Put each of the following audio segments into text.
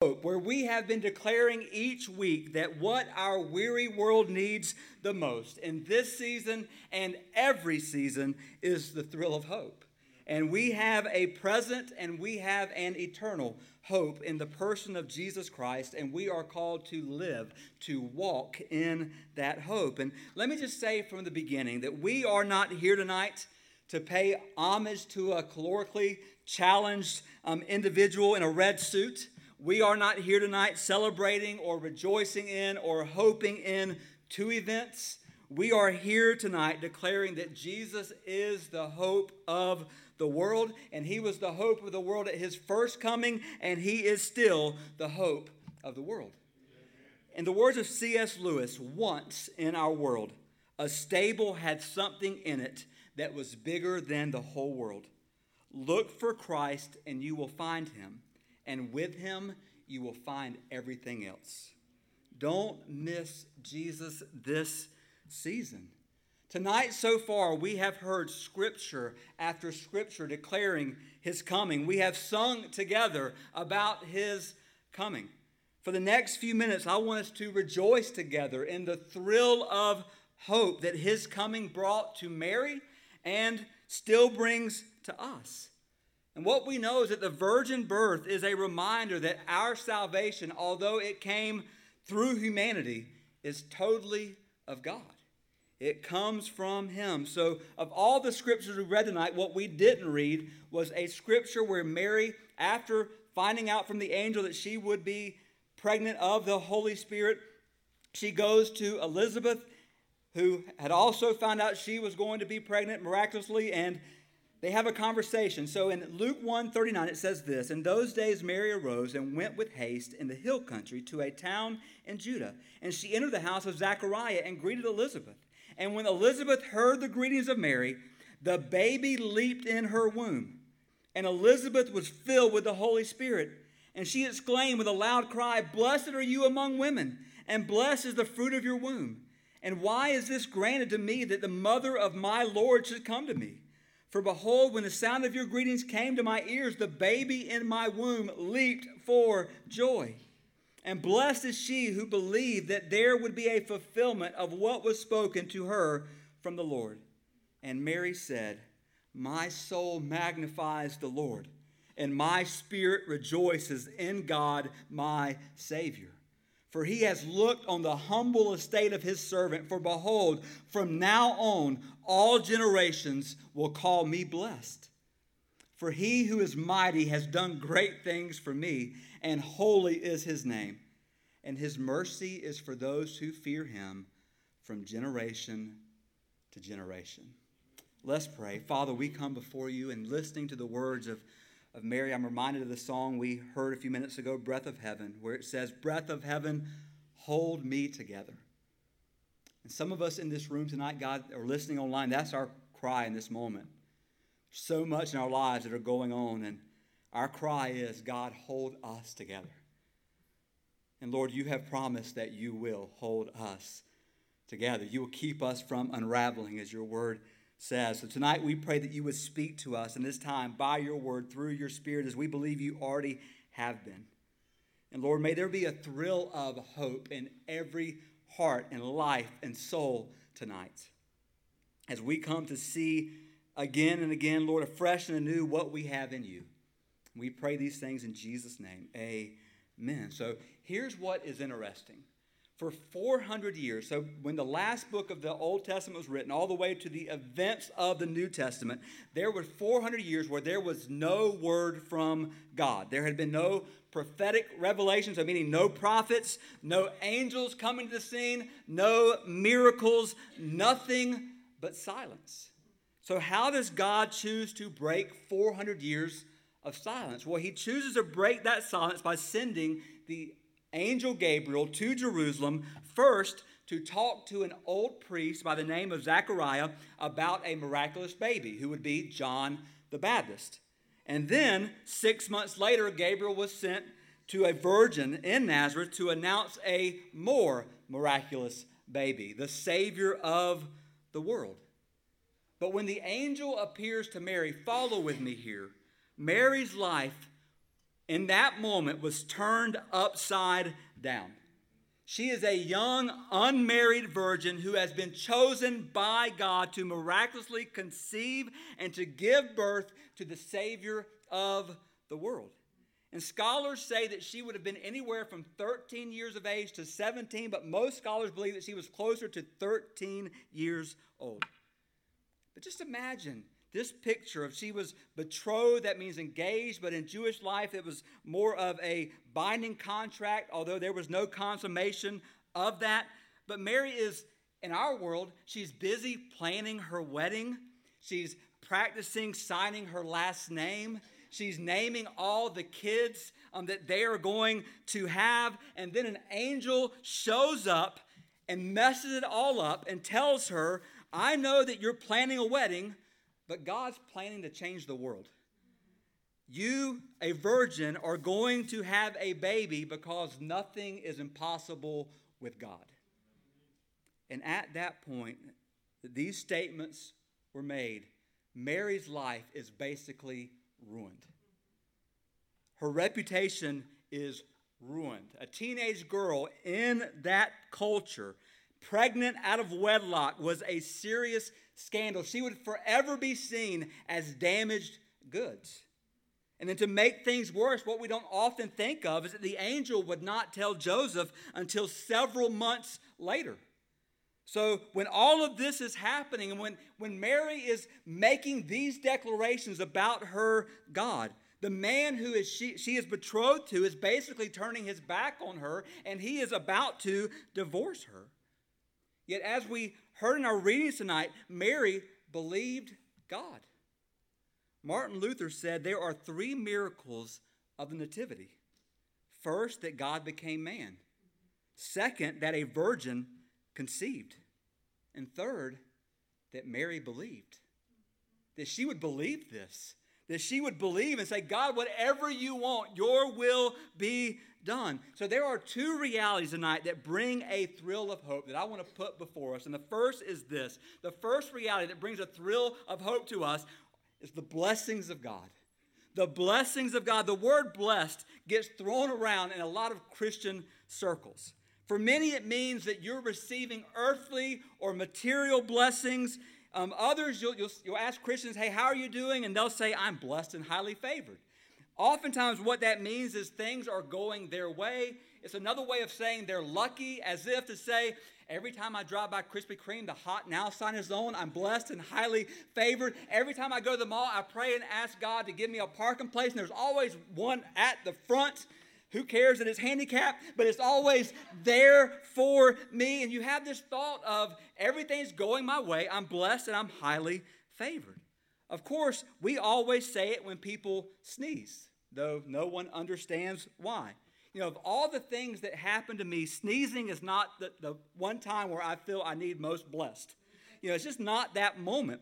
Where we have been declaring each week that what our weary world needs the most in this season and every season is the thrill of hope. And we have a present and we have an eternal hope in the person of Jesus Christ, and we are called to live, to walk in that hope. And let me just say from the beginning that we are not here tonight to pay homage to a calorically challenged um, individual in a red suit. We are not here tonight celebrating or rejoicing in or hoping in two events. We are here tonight declaring that Jesus is the hope of the world, and he was the hope of the world at his first coming, and he is still the hope of the world. In the words of C.S. Lewis, once in our world, a stable had something in it that was bigger than the whole world. Look for Christ, and you will find him and with him you will find everything else. Don't miss Jesus this season. Tonight, so far, we have heard scripture after scripture declaring his coming. We have sung together about his coming. For the next few minutes, I want us to rejoice together in the thrill of hope that his coming brought to Mary and still brings to us. And what we know is that the virgin birth is a reminder that our salvation, although it came through humanity, is totally of God. It comes from Him. So, of all the scriptures we read tonight, what we didn't read was a scripture where Mary, after finding out from the angel that she would be pregnant of the Holy Spirit, she goes to Elizabeth, who had also found out she was going to be pregnant miraculously, and they have a conversation. So in Luke 1 39, it says this In those days, Mary arose and went with haste in the hill country to a town in Judah. And she entered the house of Zechariah and greeted Elizabeth. And when Elizabeth heard the greetings of Mary, the baby leaped in her womb. And Elizabeth was filled with the Holy Spirit. And she exclaimed with a loud cry, Blessed are you among women, and blessed is the fruit of your womb. And why is this granted to me that the mother of my Lord should come to me? For behold, when the sound of your greetings came to my ears, the baby in my womb leaped for joy. And blessed is she who believed that there would be a fulfillment of what was spoken to her from the Lord. And Mary said, My soul magnifies the Lord, and my spirit rejoices in God my Savior for he has looked on the humble estate of his servant. For behold, from now on, all generations will call me blessed. For he who is mighty has done great things for me, and holy is his name. And his mercy is for those who fear him from generation to generation. Let's pray. Father, we come before you and listening to the words of of Mary, I'm reminded of the song we heard a few minutes ago, Breath of Heaven, where it says, Breath of Heaven, hold me together. And some of us in this room tonight, God, or listening online, that's our cry in this moment. So much in our lives that are going on, and our cry is, God, hold us together. And Lord, you have promised that you will hold us together. You will keep us from unraveling, as your word says. So tonight we pray that you would speak to us in this time by your word through your spirit as we believe you already have been. And Lord, may there be a thrill of hope in every heart and life and soul tonight as we come to see again and again, Lord, afresh and anew what we have in you. We pray these things in Jesus' name. Amen. So here's what is interesting for 400 years. So, when the last book of the Old Testament was written, all the way to the events of the New Testament, there were 400 years where there was no word from God. There had been no prophetic revelations, so meaning no prophets, no angels coming to the scene, no miracles, nothing but silence. So, how does God choose to break 400 years of silence? Well, He chooses to break that silence by sending the angel Gabriel to Jerusalem first to talk to an old priest by the name of Zechariah about a miraculous baby who would be John the Baptist. And then, six months later, Gabriel was sent to a virgin in Nazareth to announce a more miraculous baby, the Savior of the world. But when the angel appears to Mary, follow with me here, Mary's life in that moment was turned upside down. She is a young, unmarried virgin who has been chosen by God to miraculously conceive and to give birth to the Savior of the world. And scholars say that she would have been anywhere from 13 years of age to 17, but most scholars believe that she was closer to 13 years old. But just imagine this picture of she was betrothed, that means engaged, but in Jewish life it was more of a binding contract, although there was no consummation of that. But Mary is, in our world, she's busy planning her wedding. She's practicing signing her last name. She's naming all the kids um, that they are going to have. And then an angel shows up and messes it all up and tells her, I know that you're planning a wedding, but God's planning to change the world. You, a virgin, are going to have a baby because nothing is impossible with God. And at that point, these statements were made. Mary's life is basically ruined. Her reputation is ruined. A teenage girl in that culture pregnant out of wedlock was a serious scandal. She would forever be seen as damaged goods. And then to make things worse, what we don't often think of is that the angel would not tell Joseph until several months later. So when all of this is happening, and when, when Mary is making these declarations about her God, the man who is she, she is betrothed to is basically turning his back on her, and he is about to divorce her. Yet, as we heard in our readings tonight, Mary believed God. Martin Luther said there are three miracles of the Nativity. First, that God became man. Second, that a virgin conceived. And third, that Mary believed. That she would believe this. That she would believe and say, God, whatever you want, your will be done. So there are two realities tonight that bring a thrill of hope that I want to put before us. And the first is this the first reality that brings a thrill of hope to us is the blessings of God. The blessings of God. The word blessed gets thrown around in a lot of Christian circles. For many, it means that you're receiving earthly or material blessings. Um, others, you'll, you'll, you'll ask Christians, hey, how are you doing? And they'll say, I'm blessed and highly favored. Oftentimes, what that means is things are going their way. It's another way of saying they're lucky, as if to say, every time I drive by Krispy Kreme, the hot now sign is on. I'm blessed and highly favored. Every time I go to the mall, I pray and ask God to give me a parking place, and there's always one at the front. Who cares that it's handicapped? But it's always there for me. And you have this thought of everything's going my way. I'm blessed and I'm highly favored. Of course, we always say it when people sneeze though no one understands why. You know, of all the things that happen to me, sneezing is not the, the one time where I feel I need most blessed. You know, it's just not that moment.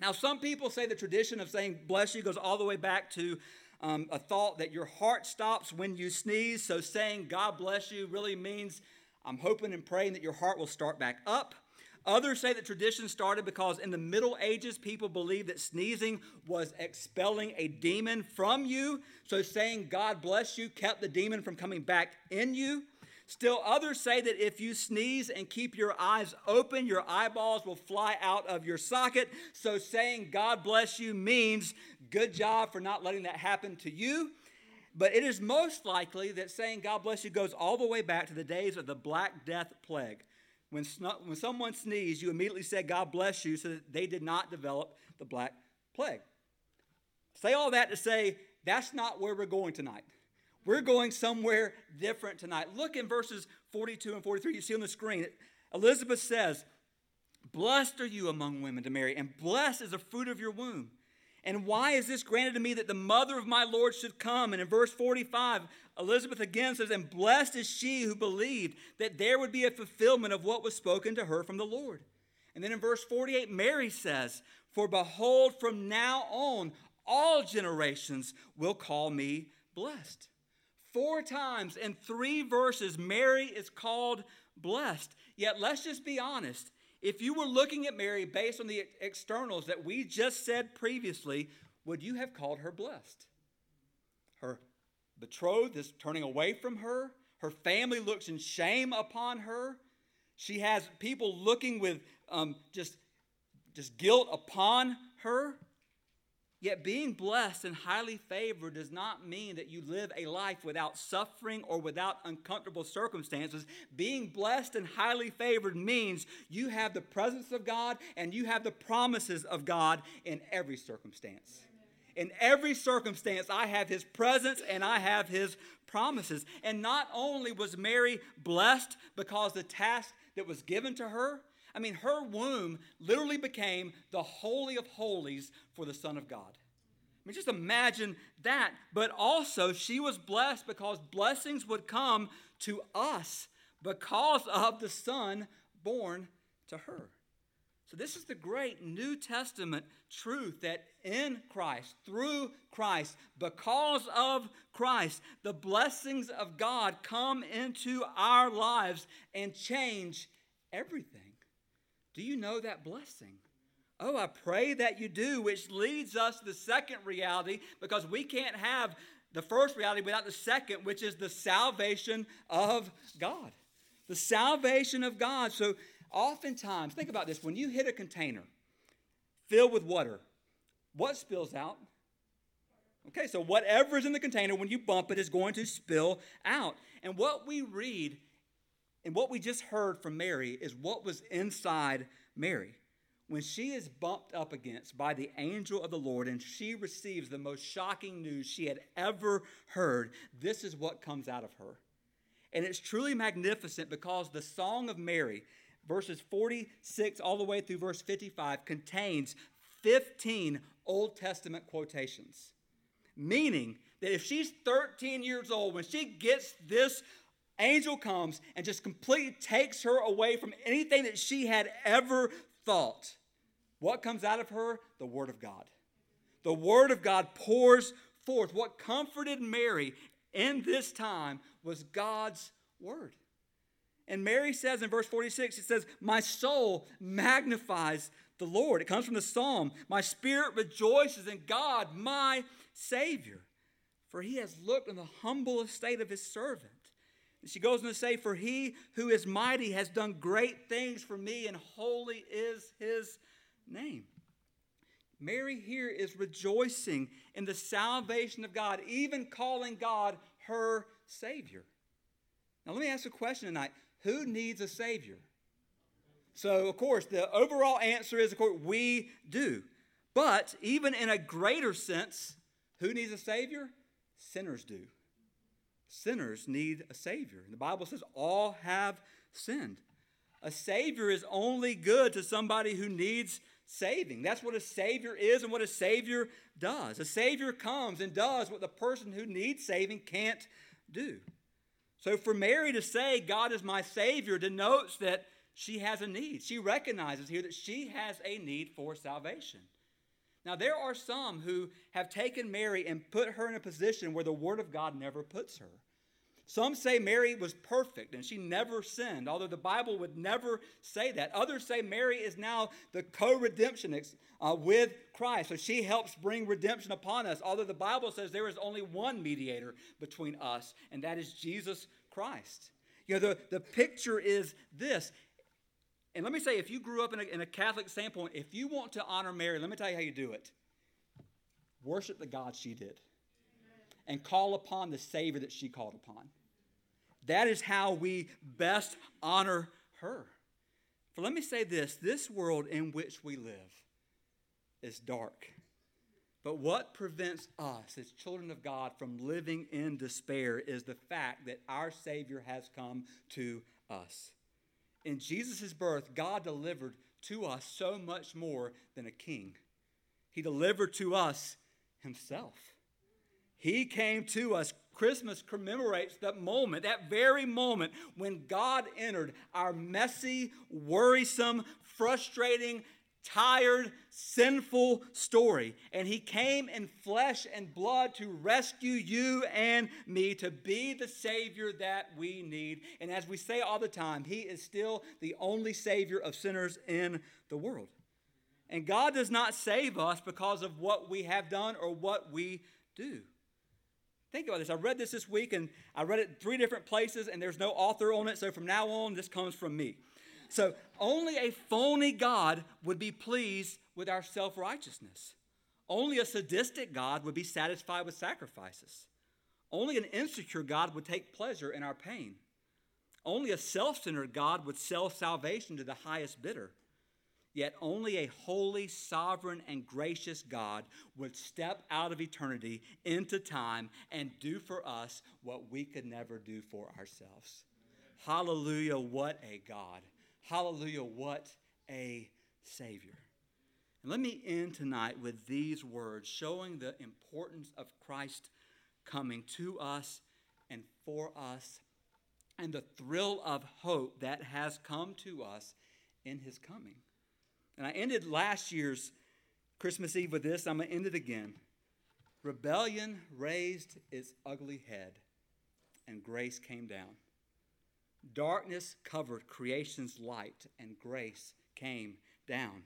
Now, some people say the tradition of saying bless you goes all the way back to um, a thought that your heart stops when you sneeze. So saying God bless you really means I'm hoping and praying that your heart will start back up. Others say that tradition started because in the Middle Ages, people believed that sneezing was expelling a demon from you. So saying God bless you kept the demon from coming back in you. Still, others say that if you sneeze and keep your eyes open, your eyeballs will fly out of your socket. So saying God bless you means good job for not letting that happen to you. But it is most likely that saying God bless you goes all the way back to the days of the Black Death Plague. When, when someone sneezed, you immediately said, God bless you, so that they did not develop the Black Plague. Say all that to say, that's not where we're going tonight. We're going somewhere different tonight. Look in verses 42 and 43. You see on the screen. Elizabeth says, Blessed are you among women to Mary, and blessed is the fruit of your womb. And why is this granted to me that the mother of my Lord should come? And in verse 45, Elizabeth again says, And blessed is she who believed that there would be a fulfillment of what was spoken to her from the Lord. And then in verse 48, Mary says, For behold, from now on, all generations will call me blessed. Four times in three verses, Mary is called blessed. Yet let's just be honest. If you were looking at Mary based on the externals that we just said previously, would you have called her blessed? Her betrothed is turning away from her. Her family looks in shame upon her. She has people looking with um, just, just guilt upon her. Yet being blessed and highly favored does not mean that you live a life without suffering or without uncomfortable circumstances. Being blessed and highly favored means you have the presence of God and you have the promises of God in every circumstance. In every circumstance, I have His presence and I have His promises. And not only was Mary blessed because the task that was given to her, I mean, her womb literally became the Holy of Holies for the Son of God. I mean, just imagine that. But also, she was blessed because blessings would come to us because of the Son born to her. So, this is the great New Testament truth that in Christ, through Christ, because of Christ, the blessings of God come into our lives and change everything. Do you know that blessing? Oh, I pray that you do, which leads us to the second reality because we can't have the first reality without the second, which is the salvation of God. The salvation of God. So, oftentimes, think about this when you hit a container filled with water, what spills out? Okay, so whatever is in the container, when you bump it, is going to spill out. And what we read and what we just heard from Mary is what was inside Mary. When she is bumped up against by the angel of the Lord and she receives the most shocking news she had ever heard, this is what comes out of her. And it's truly magnificent because the Song of Mary, verses 46 all the way through verse 55, contains 15 Old Testament quotations. Meaning that if she's 13 years old, when she gets this angel comes and just completely takes her away from anything that she had ever thought. What comes out of her? The Word of God. The Word of God pours forth. What comforted Mary in this time was God's Word. And Mary says in verse 46, it says, My soul magnifies the Lord. It comes from the psalm. My spirit rejoices in God, my Savior, for he has looked on the humble estate of his servant. She goes on to say, For he who is mighty has done great things for me, and holy is his name. Mary here is rejoicing in the salvation of God, even calling God her Savior. Now, let me ask a question tonight Who needs a Savior? So, of course, the overall answer is, of course, we do. But even in a greater sense, who needs a Savior? Sinners do. Sinners need a Savior. The Bible says all have sinned. A Savior is only good to somebody who needs saving. That's what a Savior is and what a Savior does. A Savior comes and does what the person who needs saving can't do. So for Mary to say, God is my Savior, denotes that she has a need. She recognizes here that she has a need for salvation. Now, there are some who have taken Mary and put her in a position where the Word of God never puts her. Some say Mary was perfect and she never sinned, although the Bible would never say that. Others say Mary is now the co redemptionist uh, with Christ, so she helps bring redemption upon us, although the Bible says there is only one mediator between us, and that is Jesus Christ. You know, the, the picture is this and let me say, if you grew up in a, in a Catholic standpoint, if you want to honor Mary, let me tell you how you do it. Worship the God she did and call upon the Savior that she called upon. That is how we best honor her. For let me say this this world in which we live is dark. But what prevents us as children of God from living in despair is the fact that our Savior has come to us in Jesus' birth, God delivered to us so much more than a king. He delivered to us Himself. He came to us. Christmas commemorates that moment, that very moment when God entered our messy, worrisome, frustrating, tired, sinful story. And he came in flesh and blood to rescue you and me, to be the Savior that we need. And as we say all the time, he is still the only Savior of sinners in the world. And God does not save us because of what we have done or what we do. Think about this. I read this this week and I read it three different places and there's no author on it. So from now on, this comes from me. So only a phony God would be pleased with our self righteousness. Only a sadistic God would be satisfied with sacrifices. Only an insecure God would take pleasure in our pain. Only a self centered God would sell salvation to the highest bidder. Yet only a holy, sovereign, and gracious God would step out of eternity into time and do for us what we could never do for ourselves. Hallelujah, what a God. Hallelujah, what a Savior. And let me end tonight with these words showing the importance of Christ coming to us and for us and the thrill of hope that has come to us in his coming. And I ended last year's Christmas Eve with this. I'm going to end it again. Rebellion raised its ugly head, and grace came down. Darkness covered creation's light, and grace came down.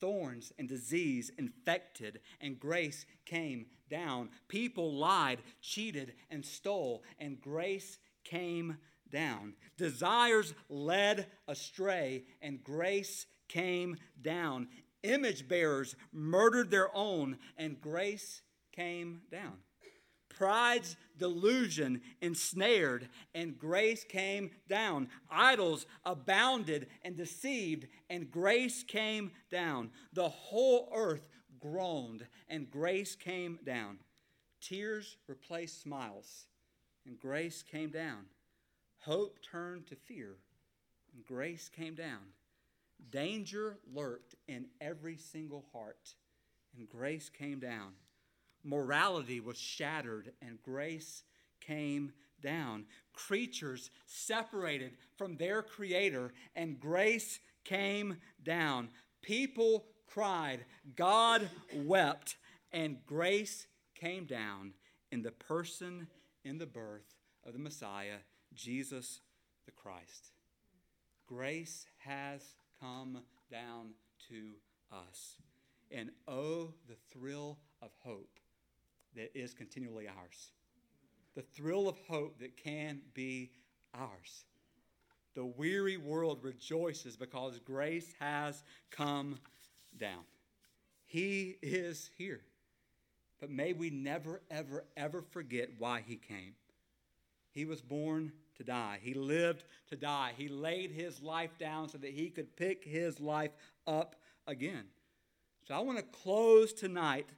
Thorns and disease infected, and grace came down. People lied, cheated, and stole, and grace came down. Desires led astray, and grace came down. Image bearers murdered their own, and grace came down. Pride's delusion ensnared, and grace came down. Idols abounded and deceived, and grace came down. The whole earth groaned, and grace came down. Tears replaced smiles, and grace came down. Hope turned to fear, and grace came down. Danger lurked in every single heart, and grace came down. Morality was shattered, and grace came down. Creatures separated from their Creator, and grace came down. People cried, God wept, and grace came down in the person, in the birth of the Messiah, Jesus the Christ. Grace has come down to us. And oh, the thrill of hope that is continually ours. The thrill of hope that can be ours. The weary world rejoices because grace has come down. He is here. But may we never, ever, ever forget why he came. He was born to die. He lived to die. He laid his life down so that he could pick his life up again. So I want to close tonight,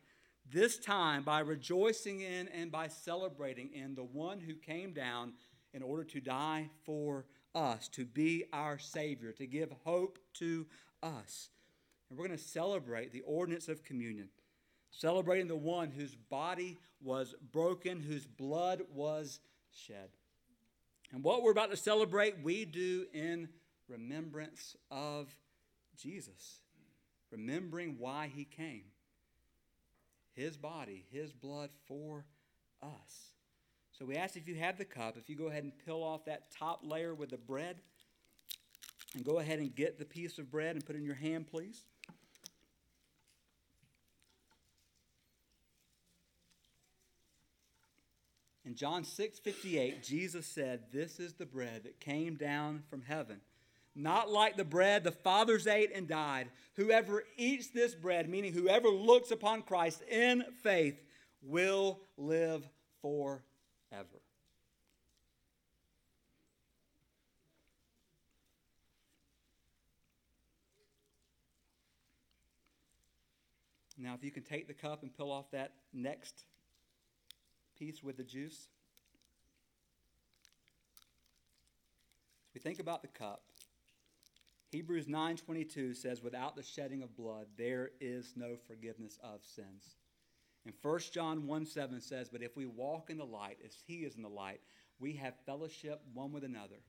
this time, by rejoicing in and by celebrating in the one who came down in order to die for us, to be our Savior, to give hope to us. And we're going to celebrate the ordinance of communion, celebrating the one whose body was broken, whose blood was shed. And what we're about to celebrate, we do in remembrance of Jesus, remembering why he came. His body, his blood for us. So we ask if you have the cup, if you go ahead and peel off that top layer with the bread, and go ahead and get the piece of bread and put it in your hand, please. In John 6 58, Jesus said, This is the bread that came down from heaven. Not like the bread the fathers ate and died. Whoever eats this bread, meaning whoever looks upon Christ in faith, will live forever. Now, if you can take the cup and peel off that next piece with the juice. we think about the cup. Hebrews 9:22 says without the shedding of blood there is no forgiveness of sins. And 1 John 1 7 says, But if we walk in the light as he is in the light, we have fellowship one with another.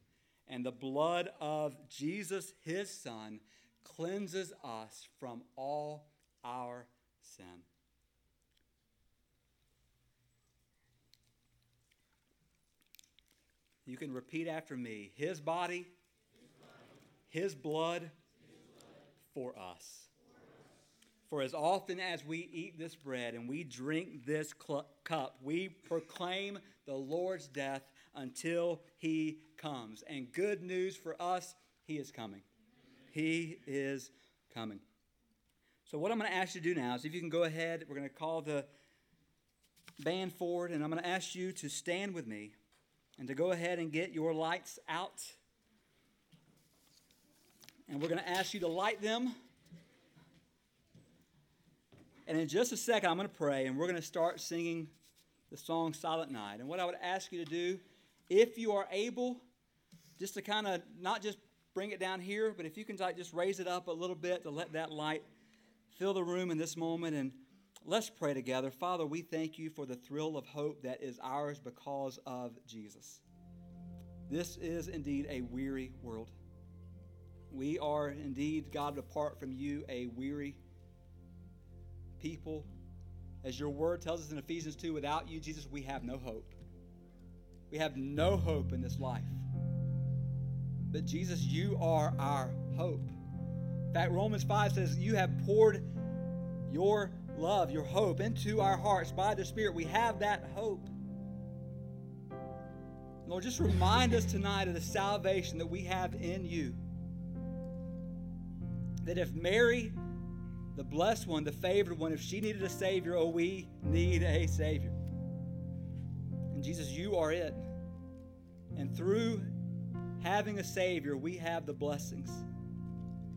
And the blood of Jesus, his son, cleanses us from all our sin. You can repeat after me His body, His blood, for us. For as often as we eat this bread and we drink this cup, we proclaim the Lord's death until he comes. And good news for us, he is coming. He is coming. So, what I'm going to ask you to do now is if you can go ahead, we're going to call the band forward, and I'm going to ask you to stand with me and to go ahead and get your lights out. And we're going to ask you to light them. And in just a second, I'm going to pray, and we're going to start singing the song Silent Night. And what I would ask you to do, if you are able, just to kind of not just bring it down here, but if you can like just raise it up a little bit to let that light fill the room in this moment. And let's pray together. Father, we thank you for the thrill of hope that is ours because of Jesus. This is indeed a weary world. We are indeed, God, apart from you, a weary people. As your word tells us in Ephesians 2, without you, Jesus, we have no hope. We have no hope in this life. But Jesus, you are our hope. In fact, Romans 5 says, You have poured your love, your hope into our hearts by the Spirit. We have that hope. Lord, just remind us tonight of the salvation that we have in you. That if Mary the blessed one, the favored one, if she needed a Savior, oh, we need a Savior. And Jesus, you are it. And through having a Savior, we have the blessings,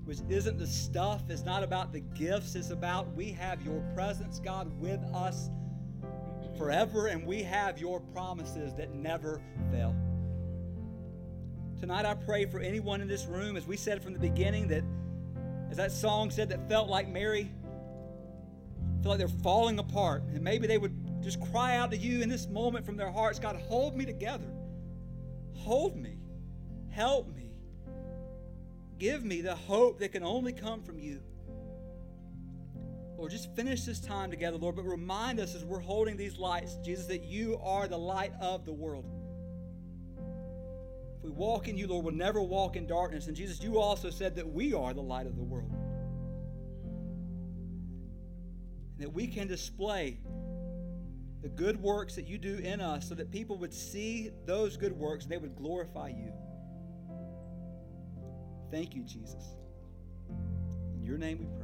which isn't the stuff, it's not about the gifts, it's about we have your presence, God, with us forever, and we have your promises that never fail. Tonight, I pray for anyone in this room, as we said from the beginning, that as that song said, that felt like Mary, felt like they're falling apart. And maybe they would just cry out to you in this moment from their hearts God, hold me together. Hold me. Help me. Give me the hope that can only come from you. Lord, just finish this time together, Lord, but remind us as we're holding these lights, Jesus, that you are the light of the world we walk in you, Lord, we'll never walk in darkness. And Jesus, you also said that we are the light of the world. And that we can display the good works that you do in us so that people would see those good works and they would glorify you. Thank you, Jesus. In your name we pray.